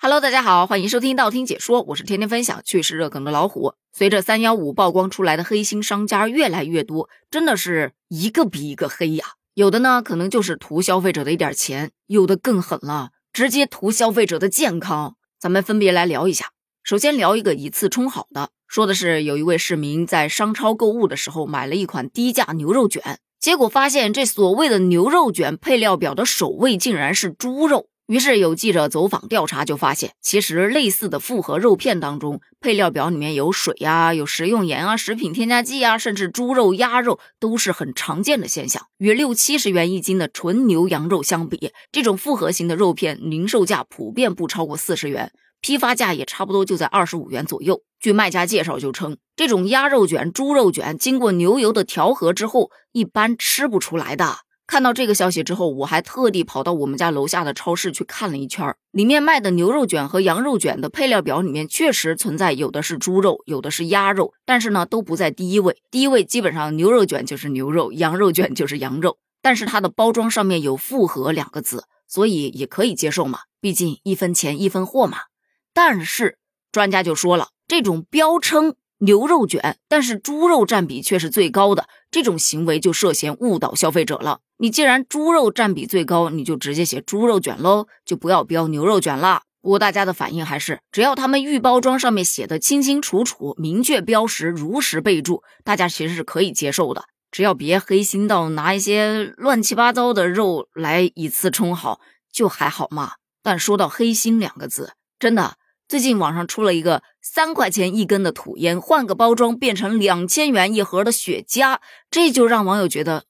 Hello，大家好，欢迎收听道听解说，我是天天分享趣事热梗的老虎。随着三幺五曝光出来的黑心商家越来越多，真的是一个比一个黑呀。有的呢，可能就是图消费者的一点钱；有的更狠了，直接图消费者的健康。咱们分别来聊一下。首先聊一个一次充好的，说的是有一位市民在商超购物的时候买了一款低价牛肉卷，结果发现这所谓的牛肉卷配料表的首位竟然是猪肉。于是有记者走访调查，就发现其实类似的复合肉片当中，配料表里面有水呀、有食用盐啊、食品添加剂啊，甚至猪肉、鸭肉都是很常见的现象。与六七十元一斤的纯牛羊肉相比，这种复合型的肉片零售价普遍不超过四十元，批发价也差不多就在二十五元左右。据卖家介绍就称，这种鸭肉卷、猪肉卷经过牛油的调和之后，一般吃不出来的。看到这个消息之后，我还特地跑到我们家楼下的超市去看了一圈，里面卖的牛肉卷和羊肉卷的配料表里面确实存在，有的是猪肉，有的是鸭肉，但是呢都不在第一位。第一位基本上牛肉卷就是牛肉，羊肉卷就是羊肉，但是它的包装上面有“复合”两个字，所以也可以接受嘛，毕竟一分钱一分货嘛。但是专家就说了，这种标称。牛肉卷，但是猪肉占比却是最高的，这种行为就涉嫌误导消费者了。你既然猪肉占比最高，你就直接写猪肉卷喽，就不要标牛肉卷了。不过大家的反应还是，只要他们预包装上面写的清清楚楚、明确标识、如实备注，大家其实是可以接受的。只要别黑心到拿一些乱七八糟的肉来以次充好，就还好嘛。但说到黑心两个字，真的。最近网上出了一个三块钱一根的土烟，换个包装变成两千元一盒的雪茄，这就让网友觉得，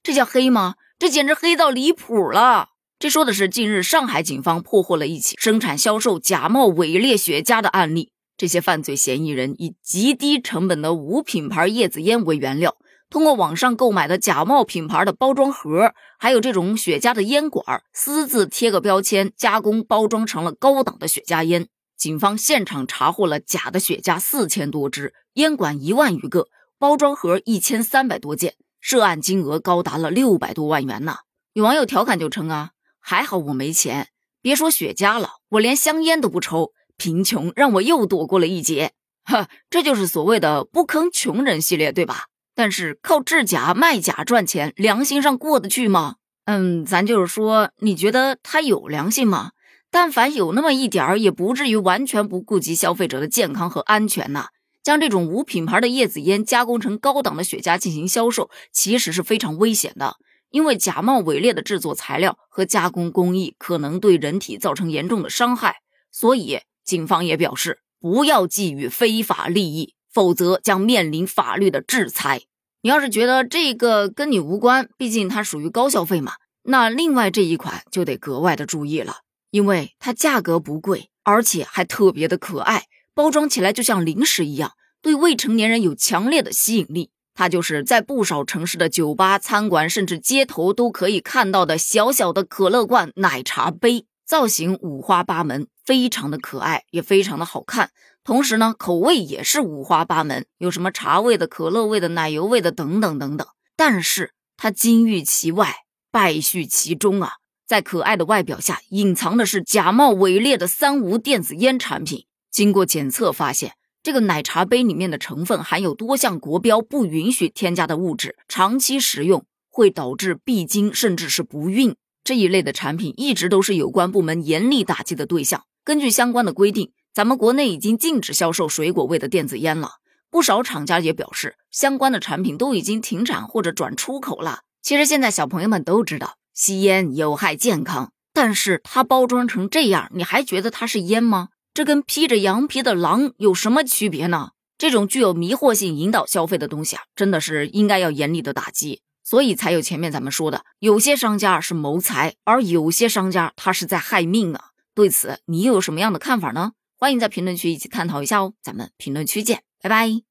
这叫黑吗？这简直黑到离谱了。这说的是近日上海警方破获了一起生产销售假冒伪劣雪茄的案例，这些犯罪嫌疑人以极低成本的无品牌叶子烟为原料。通过网上购买的假冒品牌的包装盒，还有这种雪茄的烟管，私自贴个标签，加工包装成了高档的雪茄烟。警方现场查获了假的雪茄四千多支，烟管一万余个，包装盒一千三百多件，涉案金额高达了六百多万元呢。有网友调侃就称啊，还好我没钱，别说雪茄了，我连香烟都不抽，贫穷让我又躲过了一劫。哈，这就是所谓的不坑穷人系列，对吧？但是靠制假卖假赚钱，良心上过得去吗？嗯，咱就是说，你觉得他有良心吗？但凡有那么一点儿，也不至于完全不顾及消费者的健康和安全呐。将这种无品牌的叶子烟加工成高档的雪茄进行销售，其实是非常危险的。因为假冒伪劣的制作材料和加工工艺可能对人体造成严重的伤害。所以，警方也表示，不要觊觎非法利益，否则将面临法律的制裁。你要是觉得这个跟你无关，毕竟它属于高消费嘛，那另外这一款就得格外的注意了。因为它价格不贵，而且还特别的可爱，包装起来就像零食一样，对未成年人有强烈的吸引力。它就是在不少城市的酒吧、餐馆，甚至街头都可以看到的小小的可乐罐奶茶杯，造型五花八门，非常的可爱，也非常的好看。同时呢，口味也是五花八门，有什么茶味的、可乐味的、奶油味的等等等等。但是它金玉其外，败絮其中啊。在可爱的外表下，隐藏的是假冒伪劣的三无电子烟产品。经过检测发现，这个奶茶杯里面的成分含有多项国标不允许添加的物质，长期食用会导致闭经，甚至是不孕。这一类的产品一直都是有关部门严厉打击的对象。根据相关的规定，咱们国内已经禁止销售水果味的电子烟了。不少厂家也表示，相关的产品都已经停产或者转出口了。其实现在小朋友们都知道。吸烟有害健康，但是它包装成这样，你还觉得它是烟吗？这跟披着羊皮的狼有什么区别呢？这种具有迷惑性、引导消费的东西啊，真的是应该要严厉的打击。所以才有前面咱们说的，有些商家是谋财，而有些商家他是在害命啊。对此，你又有什么样的看法呢？欢迎在评论区一起探讨一下哦。咱们评论区见，拜拜。